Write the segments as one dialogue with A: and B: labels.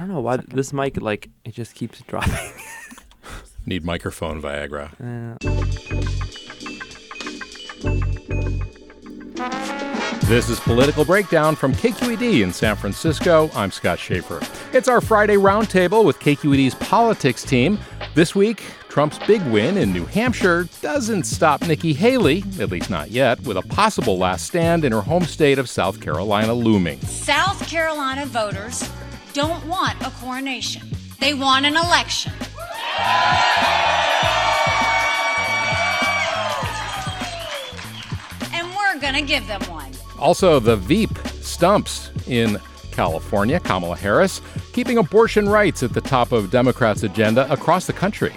A: I don't know why this mic like it just keeps dropping.
B: Need microphone Viagra. This is Political Breakdown from KQED in San Francisco. I'm Scott Shafer. It's our Friday roundtable with KQED's politics team. This week, Trump's big win in New Hampshire doesn't stop Nikki Haley, at least not yet, with a possible last stand in her home state of South Carolina looming.
C: South Carolina voters don't want a coronation, they want an election. And we're going to give them one.
B: Also, the Veep stumps in California, Kamala Harris, keeping abortion rights at the top of Democrats' agenda across the country.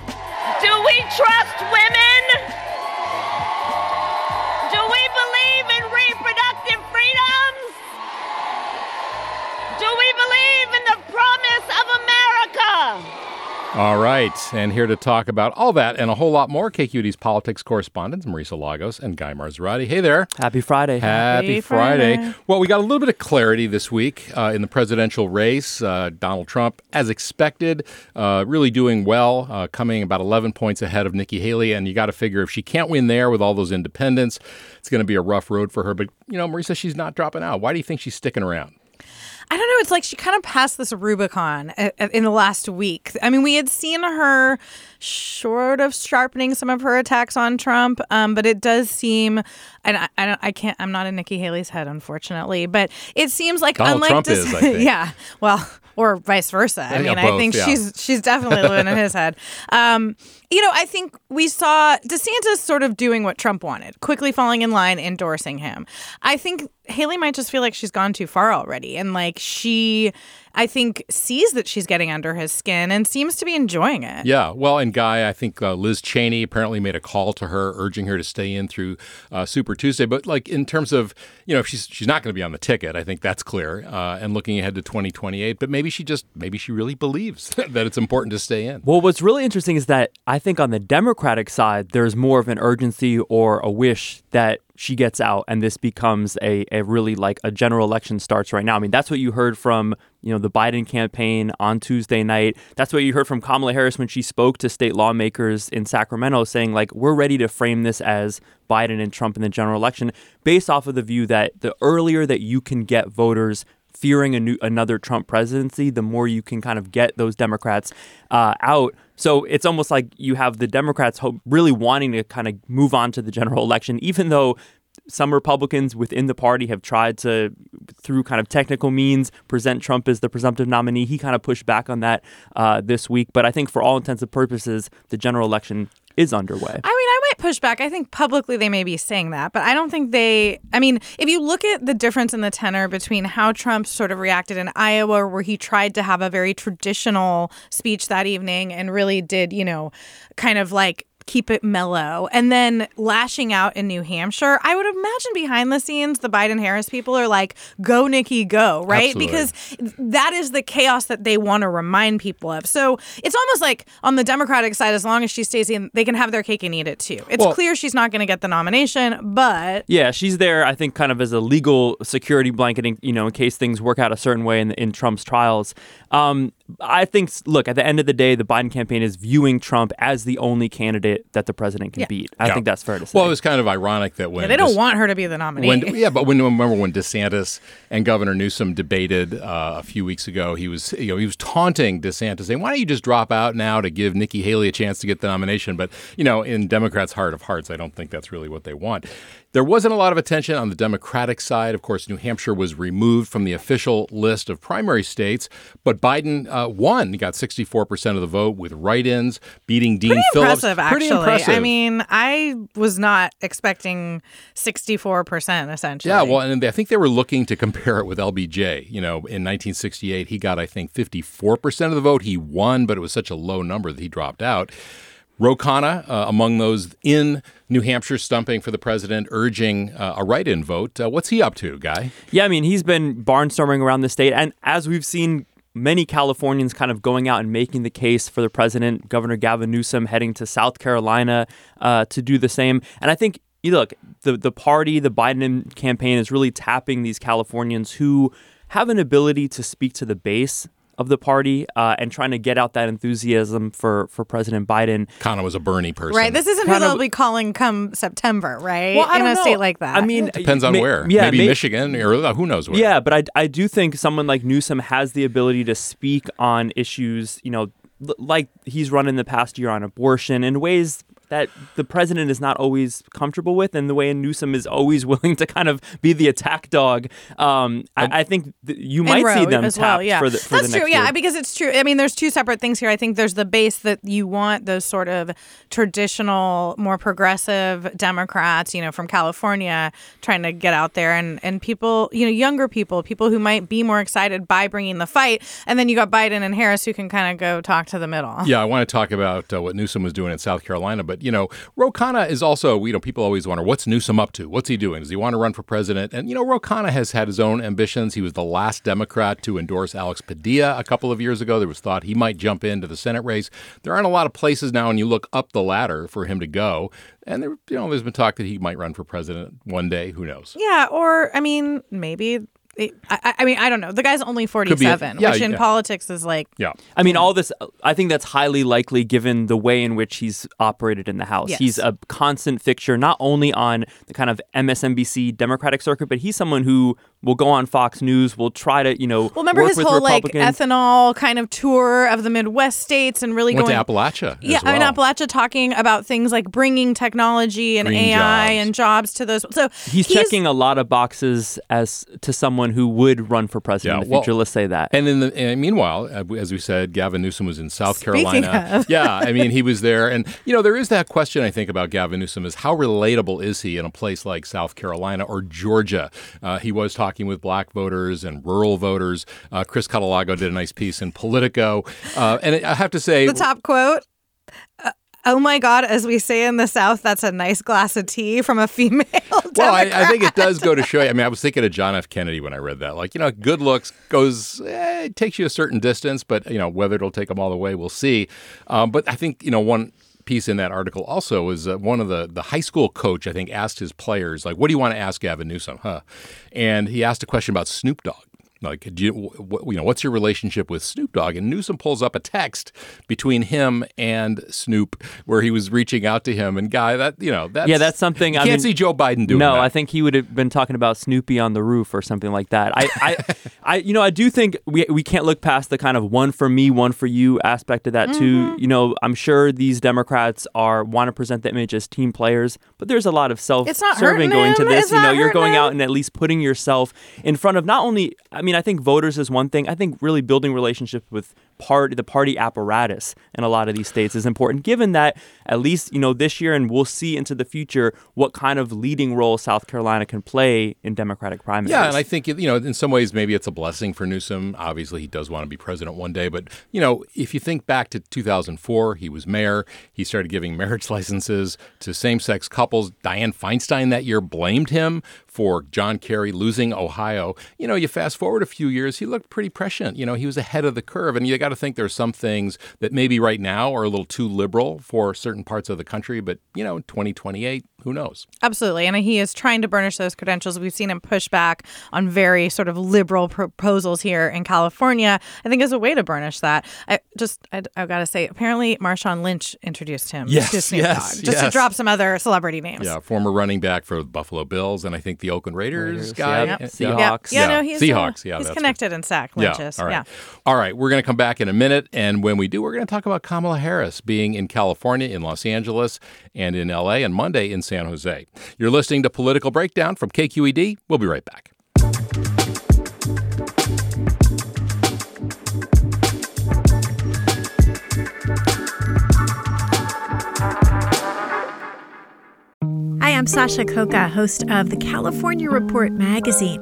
B: All right, and here to talk about all that and a whole lot more, KQED's politics correspondents Marisa Lagos and Guy Marzorati. Hey there.
A: Happy Friday.
B: Happy,
D: Happy
B: Friday.
D: Friday.
B: Well, we got a little bit of clarity this week uh, in the presidential race. Uh, Donald Trump, as expected, uh, really doing well, uh, coming about 11 points ahead of Nikki Haley. And you got to figure if she can't win there with all those independents, it's going to be a rough road for her. But, you know, Marisa, she's not dropping out. Why do you think she's sticking around?
D: I don't know. It's like she kind of passed this Rubicon in the last week. I mean, we had seen her sort of sharpening some of her attacks on Trump, um, but it does seem, and I, I, don't, I can't, I'm not in Nikki Haley's head, unfortunately, but it seems like
B: Donald
D: unlike
B: Trump
D: Dis-
B: is,
D: yeah, well, or vice versa. I mean, I think
B: yeah.
D: she's she's definitely living in his head. Um, you know, I think we saw DeSantis sort of doing what Trump wanted, quickly falling in line, endorsing him. I think Haley might just feel like she's gone too far already, and like she, I think, sees that she's getting under his skin and seems to be enjoying it.
B: Yeah, well, and Guy, I think uh, Liz Cheney apparently made a call to her, urging her to stay in through uh, Super Tuesday. But like in terms of, you know, if she's she's not going to be on the ticket, I think that's clear. Uh, and looking ahead to 2028, but maybe she just maybe she really believes that it's important to stay in.
A: Well, what's really interesting is that I think on the Democratic side, there's more of an urgency or a wish that she gets out and this becomes a, a really like a general election starts right now. I mean, that's what you heard from, you know, the Biden campaign on Tuesday night. That's what you heard from Kamala Harris when she spoke to state lawmakers in Sacramento saying like we're ready to frame this as Biden and Trump in the general election based off of the view that the earlier that you can get voters fearing a new another Trump presidency, the more you can kind of get those Democrats uh, out. So it's almost like you have the Democrats hope, really wanting to kind of move on to the general election, even though some Republicans within the party have tried to, through kind of technical means, present Trump as the presumptive nominee. He kind of pushed back on that uh, this week. But I think for all intents and purposes, the general election is underway.
D: I mean, I might push back. I think publicly they may be saying that, but I don't think they. I mean, if you look at the difference in the tenor between how Trump sort of reacted in Iowa, where he tried to have a very traditional speech that evening and really did, you know, kind of like keep it mellow and then lashing out in New Hampshire, I would imagine behind the scenes the Biden Harris people are like, go, Nikki, go, right?
B: Absolutely.
D: Because that is the chaos that they want to remind people of. So it's almost like on the Democratic side, as long as she stays in, they can have their cake and eat it too. It's
B: Well-
D: clear she's not going to get the nomination, but
A: Yeah, she's there. I think kind of as a legal security blanketing, you know, in case things work out a certain way in, in Trump's trials. Um, I think, look, at the end of the day, the Biden campaign is viewing Trump as the only candidate that the president can
D: Yeah.
A: beat. I
B: Yeah.
A: think that's fair to say.
B: Well, it was kind of ironic that when
D: Yeah, they don't
B: Des-
D: want her to be the nominee.
B: When, yeah, but when remember when DeSantis and Governor Newsom debated uh, a few weeks ago, he was you know he was taunting DeSantis, saying, "Why don't you just drop out now to give Nikki Haley a chance to get the nomination?" But you know, in Democrats' heart of hearts, I don't think that's really what they want. There wasn't a lot of attention on the Democratic side. Of course, New Hampshire was removed from the official list of primary states, but Biden uh, won. He got 64% of the vote with write-ins, beating Dean
D: Pretty
B: Phillips.
D: impressive,
B: Pretty
D: actually.
B: impressive.
D: I mean, I was not expecting 64%, essentially.
B: Yeah, well, and I think they were looking to compare it with LBJ. You know, in 1968, he got, I think, 54% of the vote. He won, but it was such a low number that he dropped out. Ro Khanna, uh, among those in New Hampshire stumping for the president, urging uh, a write in vote. Uh, what's he up to, Guy?
A: Yeah, I mean, he's been barnstorming around the state. And as we've seen many Californians kind of going out and making the case for the president, Governor Gavin Newsom heading to South Carolina uh, to do the same. And I think, you look, the, the party, the Biden campaign is really tapping these Californians who have an ability to speak to the base of the party uh, and trying to get out that enthusiasm for, for President Biden.
B: Khanna was a Bernie person.
D: Right. This isn't who
A: Kind of-
D: they'll be calling come September, right?
A: Well, I
D: In
A: don't
D: a
A: know.
D: state like that.
A: I mean, it
B: Depends on
A: may-
B: where.
A: Yeah,
B: Maybe
A: may-
B: Michigan or who knows where.
A: Yeah, but I, I do think someone like Newsom has the ability to speak on issues, you know, like he's run in the past year on abortion in ways that the president is not always comfortable with, and the way Newsom is always willing to kind of be the attack dog. Um, I, I think th- you might see
D: Roe
A: them
D: as
A: tapped
D: well, yeah.
A: for the for
D: That's
A: the next
D: true. Yeah,
A: year.
D: because it's true. I mean, there's two separate things here. I think there's the base that you want those sort of traditional, more progressive Democrats, you know, from California, trying to get out there, and and people, you know, younger people, people who might be more excited by bringing the fight, and then you got Biden and Harris who can kind of go talk to the middle.
B: Yeah, I want to talk about uh, what Newsom was doing in South Carolina, but you know, Ro is also, you know, people always wonder what's Newsom up to? What's he doing? Does he want to run for president? And you know, Ro has had his own ambitions. He was the last Democrat to endorse Alex Padilla a couple of years ago. There was thought he might jump into the Senate race. There aren't a lot of places now, and you look up the ladder for him to go. And there, you know, there's been talk that he might run for president one day. Who knows?
D: Yeah, or I mean, maybe. I, I I mean, I don't know. The guy's only
B: be a-
D: 47,
B: yeah,
D: which in
B: yeah.
D: politics is like
B: Yeah.
A: I mean, all this, I think that's highly likely given the way in which he's operated in the House.
D: Yes.
A: He's a constant fixture, not only on the kind of MSNBC Democratic circuit, but he's someone who will go on Fox News, We'll try to, you know,
D: Well, remember
A: work
D: his
A: with
D: whole like ethanol kind of tour of the Midwest states and really
B: Went
D: going
B: to Appalachia.
D: Yeah,
B: as
D: I mean. Appalachia talking about things like bringing technology and
B: Green
D: AI
B: jobs.
D: and jobs to those. So
A: He's, checking a lot of boxes as to someone who would run for president
B: Yeah,
A: in the
B: well.
A: Let's say that.
B: And in the and meanwhile, uh, as we said, Gavin Newsom was in South
D: Speaking
B: Carolina.
D: of.
B: yeah, I mean, he was there, and you know, there is that question I think about Gavin Newsom is how relatable is he in a place like South Carolina or Georgia? Uh, he was talking with black voters and rural voters. Uh, Chris Cadelago did a nice piece in Politico, uh, and I have to say,
D: the top quote. uh, Oh my God! As we say in the South, that's a nice glass of tea from a female.
B: Well, I, I think it does go to show you. I mean, I was thinking of John F. Kennedy when I read that. Like, you know, good looks goes, eh, it takes you a certain distance, but, you know, whether it'll take them all the way, we'll see. Um, but I think, you know, one piece in that article also was uh, one of the, the high school coach, I think, asked his players, like, what do you want to ask Gavin Newsom? Huh? And he asked a question about Snoop Dogg. Like, do you, wh- you know, what's your relationship with Snoop Dogg? And Newsom pulls up a text between him and Snoop where he was reaching out to him. And guy, that you know, that's
A: Yeah, that's something-
B: You
A: I
B: can't
A: mean-
B: see Joe Biden doing
A: no,
B: that.
A: I think he would have been talking about Snoopy on the roof or something like that. I, I, I, you know, I do think we we can't look past the kind of one for me, one for you aspect of that too. You know, I'm sure these Democrats are want to present the image as team players, but there's a lot of self-serving
D: hurting
A: going to this.
D: It's
A: You know, you're going
D: him.
A: out and at least putting yourself in front of not only. I mean, I think voters is one thing. I think really building relationships with the party apparatus in a lot of these states is important. Given that at least you know this year, and we'll see into the future what kind of leading role South Carolina can play in Democratic primaries.
B: Yeah, and I think you know, in some ways, maybe it's a blessing for Newsom. Obviously, he does want to be president one day, but you know, if you think back to 2004, he was mayor. He started giving marriage licenses to same-sex couples. Dianne Feinstein that year blamed him for John Kerry losing Ohio. You know, you fast forward a few years, he looked pretty prescient. You know, he was ahead of the curve, and you got to think there's some things that maybe right now are a little too liberal for certain parts of the country, but you know, 2028, who knows?
D: Absolutely. And he is trying to burnish those credentials. We've seen him push back on very sort of liberal proposals here in California, I think, as a way to burnish that. I just, I, have got to say, apparently Marshawn Lynch introduced him
B: yes,
D: to Snoop
B: yes,
D: Dogg, just
B: yes.
D: to drop some other celebrity names.
B: Yeah, former running back for the Buffalo Bills and I think the Oakland Raiders,
A: Raiders
B: guy.
A: yep.
B: Yeah.
A: Seahawks.
D: Yeah, yeah, no, he's,
B: Seahawks.
D: Uh,
B: yeah,
D: he's
B: that's
D: connected in SAC,
B: Yeah,
D: Lynch's.
B: all right.
D: Yeah.
B: All right, we're going to come back in a minute. And when we do, we're going to talk about Kamala Harris being in California, in Los Angeles, and in LA, and Monday in San Jose. You're listening to Political Breakdown from KQED. We'll be right back.
E: Hi, I'm Sasha Khokha, host of the California Report magazine.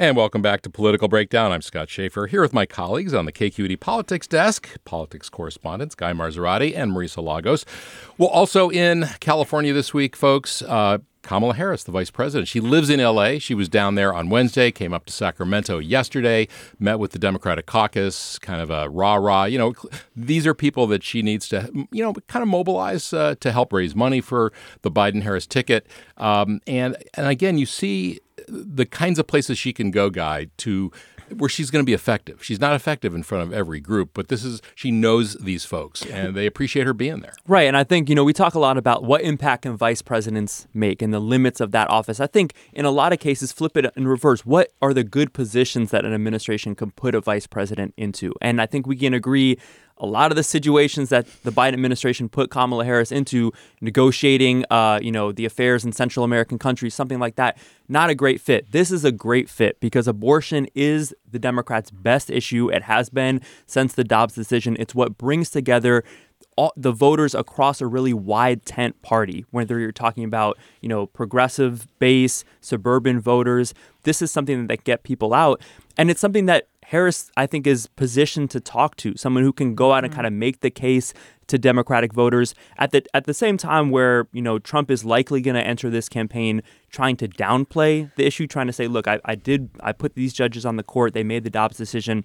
B: And welcome back to Political Breakdown. I'm Scott Shafer, here with my colleagues on the KQED Politics Desk, politics correspondents Guy Marzorati and Marisa Lagos. Well, also in California this week, folks, uh, Kamala Harris, the vice president. She lives in LA. She was down there on Wednesday, came up to Sacramento yesterday, met with the Democratic caucus, kind of a rah rah. You know, these are people that she needs to, you know, kind of mobilize uh, to help raise money for the Biden Harris ticket. Um, and, and again, you see the kinds of places she can go, Guy, to where she's going to be effective. She's not effective in front of every group, but this is she knows these folks and they appreciate her being there.
A: Right, and I think you know we talk a lot about what impact can vice presidents make and the limits of that office. I think in a lot of cases flip it in reverse. What are the good positions that an administration can put a vice president into? And I think we can agree a lot of the situations that the Biden administration put Kamala Harris into, negotiating, uh, you know, the affairs in Central American countries, something like that, not a great fit. This is a great fit because abortion is the Democrats' best issue. It has been since the Dobbs decision. It's what brings together all, the voters across a really wide tent party, whether you're talking about, you know, progressive base, suburban voters. This is something that get people out. And it's something that Harris, I think, is positioned to talk to someone who can go out and mm-hmm. kind of make the case to Democratic voters at the at the same time where you know Trump is likely going to enter this campaign trying to downplay the issue, trying to say, look, I, I did I put these judges on the court, they made the Dobbs decision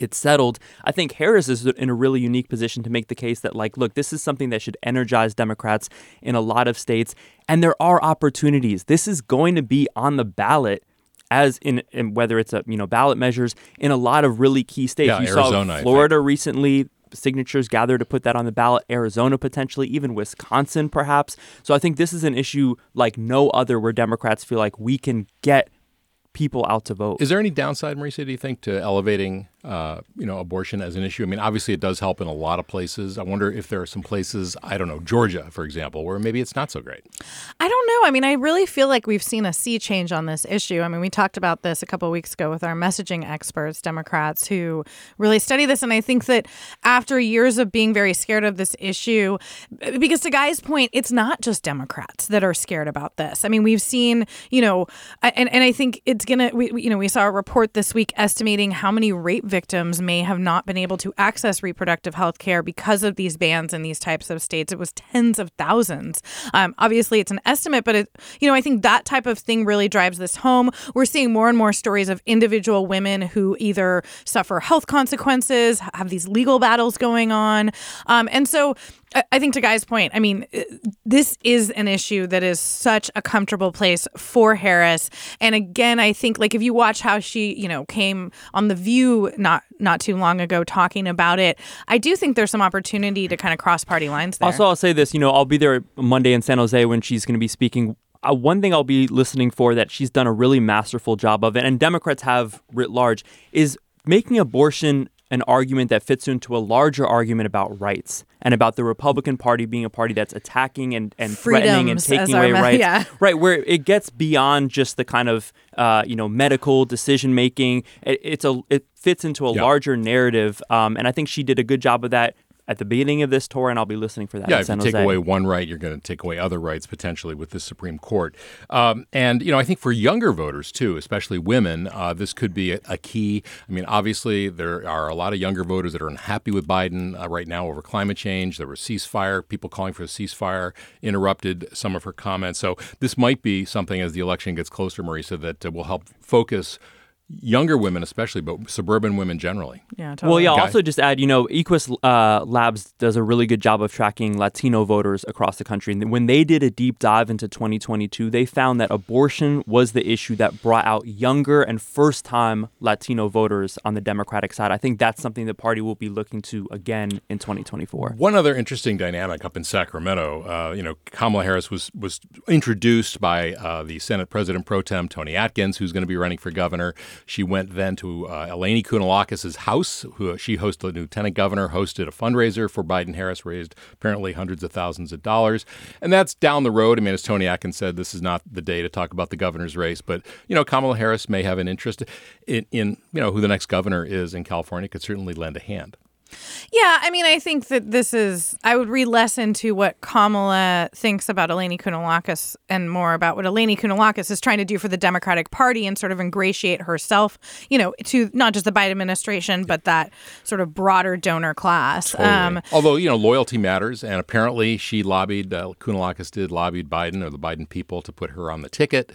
A: it's settled. I think Harris is in a really unique position to make the case that, like, look, this is something that should energize Democrats in a lot of states. And there are opportunities. This is going to be on the ballot as in, in, whether it's a you know ballot measures in a lot of really key states.
B: Yeah,
A: you
B: Arizona,
A: saw Florida recently signatures gathered to put that on the ballot. Arizona potentially, even Wisconsin perhaps. So I think this is an issue like no other where Democrats feel like we can get people out to vote.
B: Is there any downside, Marisa, do you think, to elevating uh, you know, abortion as an issue? I mean, obviously it does help in a lot of places. I wonder if there are some places, I don't know, Georgia, for example, where maybe it's not so great.
D: I don't know. I mean, I really feel like we've seen a sea change on this issue. I mean, we talked about this a couple of weeks ago with our messaging experts, Democrats, who really study this. And I think that after years of being very scared of this issue, because to Guy's point, it's not just Democrats that are scared about this. I mean, we've seen, you know, and, and I think it's going to, you know, we saw a report this week estimating how many rape victims may have not been able to access reproductive health care because of these bans in these types of states. It was tens of thousands. Um, obviously, it's an estimate, but it, you know, I think that type of thing really drives this home. We're seeing more and more stories of individual women who either suffer health consequences, have these legal battles going on, um, and so I- think to Guy's point, I mean, uh, this is an issue that is such a comfortable place for Harris. And again, I think like if you watch how she, you know, came on the View not not too long ago talking about it, I do think there's some opportunity to kind of cross party lines there.
A: Also, I'll say this. You know, I'll be there Monday in San Jose when she's going to be speaking. Uh, one thing I'll be listening for that she's done a really masterful job of, it, and Democrats have writ large, is making abortion an argument that fits into a larger argument about rights and about the Republican Party being a party that's attacking and, and threatening and taking away
D: ma-
A: rights.
D: yeah.
A: Right, where it gets beyond just the kind of uh, you know medical decision making. It, it's a it fits into a
B: Yeah.
A: larger narrative, um, and I think she did a good job of that at the beginning of this tour, and I'll be listening for that.
B: Yeah, if you take
A: Jose.
B: away one right, you're going to take away other rights potentially with the Supreme Court. Um, and, you know, I think for younger voters, too, especially women, uh, this could be a, a key. I mean, obviously, there are a lot of younger voters that are unhappy with Biden uh, right now over climate change. There was ceasefire, people calling for a ceasefire interrupted some of her comments. So this might be something as the election gets closer, Marisa, that uh, will help focus younger women, especially, but suburban women generally.
D: yeah, totally.
A: Well, yeah.
B: Guy?
A: Also, just add, you know, Equis uh, Labs does a really good job of tracking Latino voters across the country. And when they did a deep dive into 2022, they found that abortion was the issue that brought out younger and first-time Latino voters on the Democratic side. I think that's something the party will be looking to again in 2024.
B: One other interesting dynamic up in Sacramento, uh, you know, Kamala Harris was was introduced by uh, the Senate President pro tem Toni Atkins, who's going to be running for governor. She went then to uh, Eleni house, who she hosted. The lieutenant governor hosted a fundraiser for Biden Harris, raised apparently hundreds of thousands of dollars, and that's down the road. I mean, as Toni Atkins said, this is not the day to talk about the governor's race, but you know, Kamala Harris may have an interest in, in you know who the next governor is in California. Could certainly lend a hand.
D: Yeah, I mean, I think that this is. I would read less into what Kamala thinks about Eleni Kounalakis and more about what Eleni Kounalakis is trying to do for the Democratic Party and sort of ingratiate herself, you know, to not just the Biden administration, but that sort of broader donor class. Um,
B: Although you know loyalty matters, and apparently she lobbied uh, Kounalakis did lobbied Biden or the Biden people to put her on the ticket.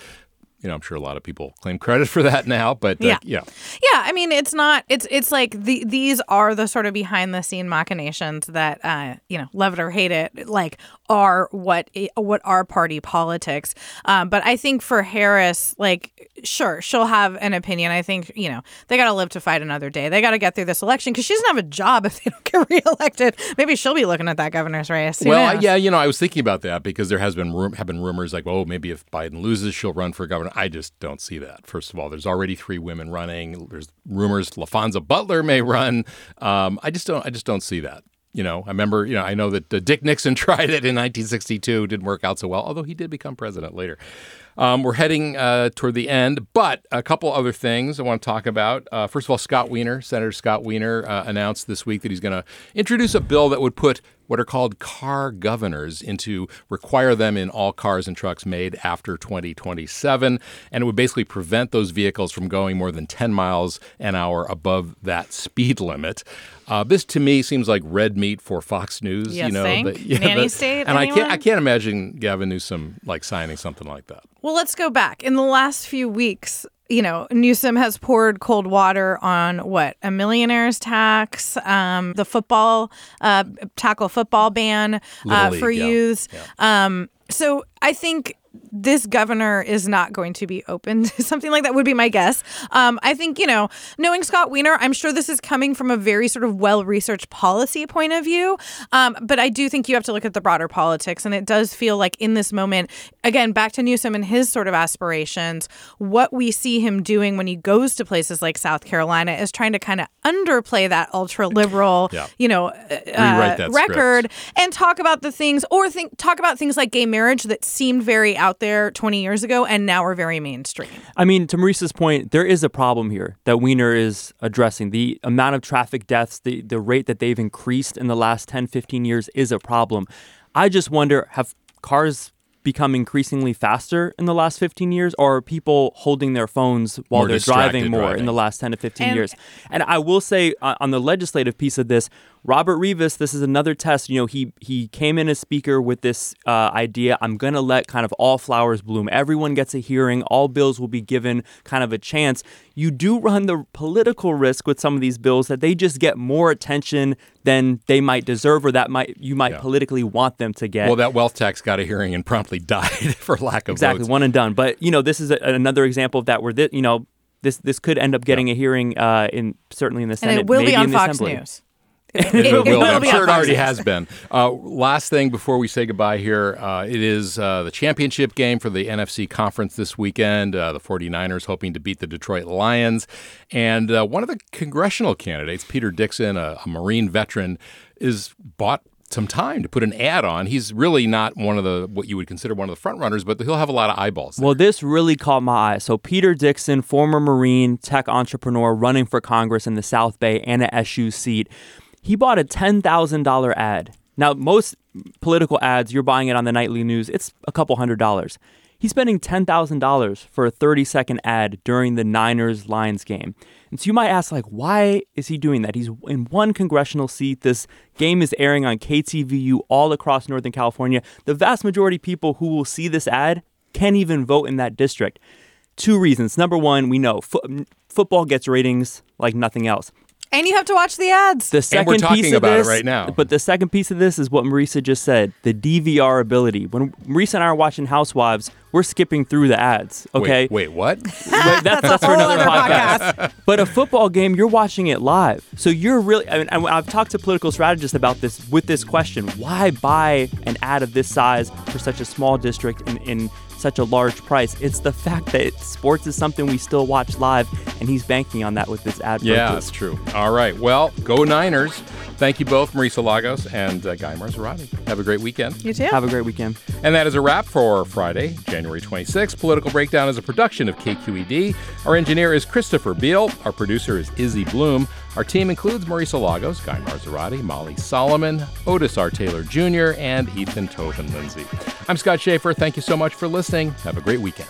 B: You know, I'm sure a lot of people claim credit for that now, but uh,
D: Yeah.
B: yeah,
D: Yeah, I mean, it's not. It's it's like the these are the sort of behind the scene machinations that uh, you know, love it or hate it, like are what what are party politics. Um, but I think for Harris, like, sure, she'll have an opinion. I think you know they got to live to fight another day. They got to get through this election because she doesn't have a job if they don't get reelected. Maybe she'll be looking at that governor's race. Who
B: well,
D: knows?
B: yeah, you know, I was thinking about that because there has been rum- have been rumors like, oh, maybe if Biden loses, she'll run for governor. I just don't see that. First of all, there's already three women running. There's rumors Laphonza Butler may run. Um, I just don't. I just don't see that. You know, I remember. You know, I know that uh, Dick Nixon tried it in 1962, didn't work out so well. Although he did become president later. Um, we're heading uh, toward the end, but a couple other things I want to talk about. Uh, first of all, Scott Wiener, Senator Scott Wiener, uh, announced this week that he's going to introduce a bill that would put what are called car governors into require them in all cars and trucks made after 2027 and it would basically prevent those vehicles from going more than 10 miles an hour above that speed limit uh, this to me seems like red meat for Fox News.
D: You
B: you know,
D: think?
B: the-
D: Nanny state,
B: and I can't, I can't imagine Gavin Newsom like signing something like that.
D: Well, let's go back. In the last few weeks, you know, Newsom has poured cold water on what a millionaire's tax, um, the football uh, tackle football ban uh, for
F: League, yeah.
D: Um, so I think this governor is not going to be open to something like that would be my guess um, i think you know knowing scott wiener i'm sure this is coming from a very sort of well researched policy point of view um, but i do think you have to look at the broader politics and it does feel like in this moment again back to newsom and his sort of aspirations what we see him doing when he goes to places like south carolina is trying to kind of underplay that ultra liberal
F: Yeah.
D: you know uh,
F: that script.
D: record and talk about the things or think talk about things like gay marriage that seemed very out there 20 years ago and now are very mainstream.
A: I mean, to Marisa's point, there is a problem here that Wiener is addressing. The amount of traffic deaths, the, the rate that they've increased in the last 10, 15 years is a problem. I just wonder have cars become increasingly faster in the last 15 years, or are people holding their phones while
B: More
A: they're driving
B: distracted
A: more in the last 10 to 15
D: And-
A: years? And I will say uh, on the legislative piece of this, Robert Rivas, this is another test. You know, he he came in as speaker with this uh, idea. I'm going to let kind of all flowers bloom. Everyone gets a hearing. All bills will be given kind of a chance. You do run the political risk with some of these bills that they just get more attention than they might deserve, or that might you might yeah. politically want them to get.
B: Well, that wealth tax got a hearing and promptly died for lack of
A: exactly
B: votes.
A: one and done. But you know, this is a, another example of that where this, you know this this could end up getting yeah. a hearing uh, in certainly in the Senate,
D: and it will
A: maybe
D: be on Fox
A: Assembly.
D: News.
B: It, it, it, will. I'm sure it already has been. Uh, last thing before we say goodbye here, uh, it is uh, the championship game for the NFC conference this weekend. Uh, the 49ers hoping to beat the Detroit Lions. And uh, one of the congressional candidates, Peter Dixon, a, a Marine veteran, is bought some time to put an ad on. He's really not one of the what you would consider one of the front runners, but he'll have a lot of eyeballs. There.
A: Well, this really caught my eye. So Peter Dixon, former Marine tech entrepreneur running for Congress in the South Bay and a SU seat, he bought a ten thousand dollar ad. Now, most political ads, you're buying it on the nightly news, it's a couple hundred dollars. He's spending $10,000 for a 30 second ad during the Niners Lions game. And so you might ask, like, why is he doing that? He's in one congressional seat. This game is airing on KTVU all across Northern California. The vast majority of people who will see this ad can't even vote in that district. Two reasons. Number one, we know fo- football gets ratings like nothing else.
D: And you have to watch the ads.
A: The second
B: and we're talking
A: piece of
B: about
A: this,
B: it right now.
A: But the second piece of this is what Marisa just said: the DVR ability. When Marisa and I are watching Housewives, we're skipping through the ads. Okay.
B: Wait, wait what?
A: Wait, that's, that's, that's for another podcast. podcast. but a football game, you're watching it live, so you're really. I mean, I've talked to political strategists about this with this question: Why buy an ad of this size for such a small district in, in such a large price. It's the fact that sports is something we still watch live, and he's banking on that with this ad.
B: Yeah, that's true. All right. Well, go Niners. Thank you both, Marisa Lagos and uh, Guy Marzorati. Have a great weekend.
D: You too.
A: Have a great weekend.
B: And that is a wrap for Friday, January 26th. Political Breakdown is a production of KQED. Our engineer is Christopher Beal. Our producer is Izzy Bloom. Our team includes Marisa Lagos, Guy Marzorati, Molly Solomon, Otis R. Taylor Jr., and Ethan Toven Lindsey. I'm Scott Shafer. Thank you so much for listening. Have a great weekend.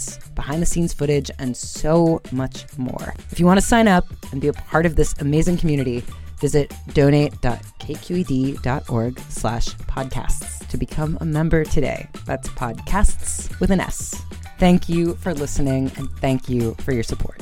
F: events, behind the scenes footage, and so much more. If you want to sign up and be a part of this amazing community, visit donate.kqed.org slash podcasts to become a member today. That's podcasts with an S. Thank you for listening and thank you for your support.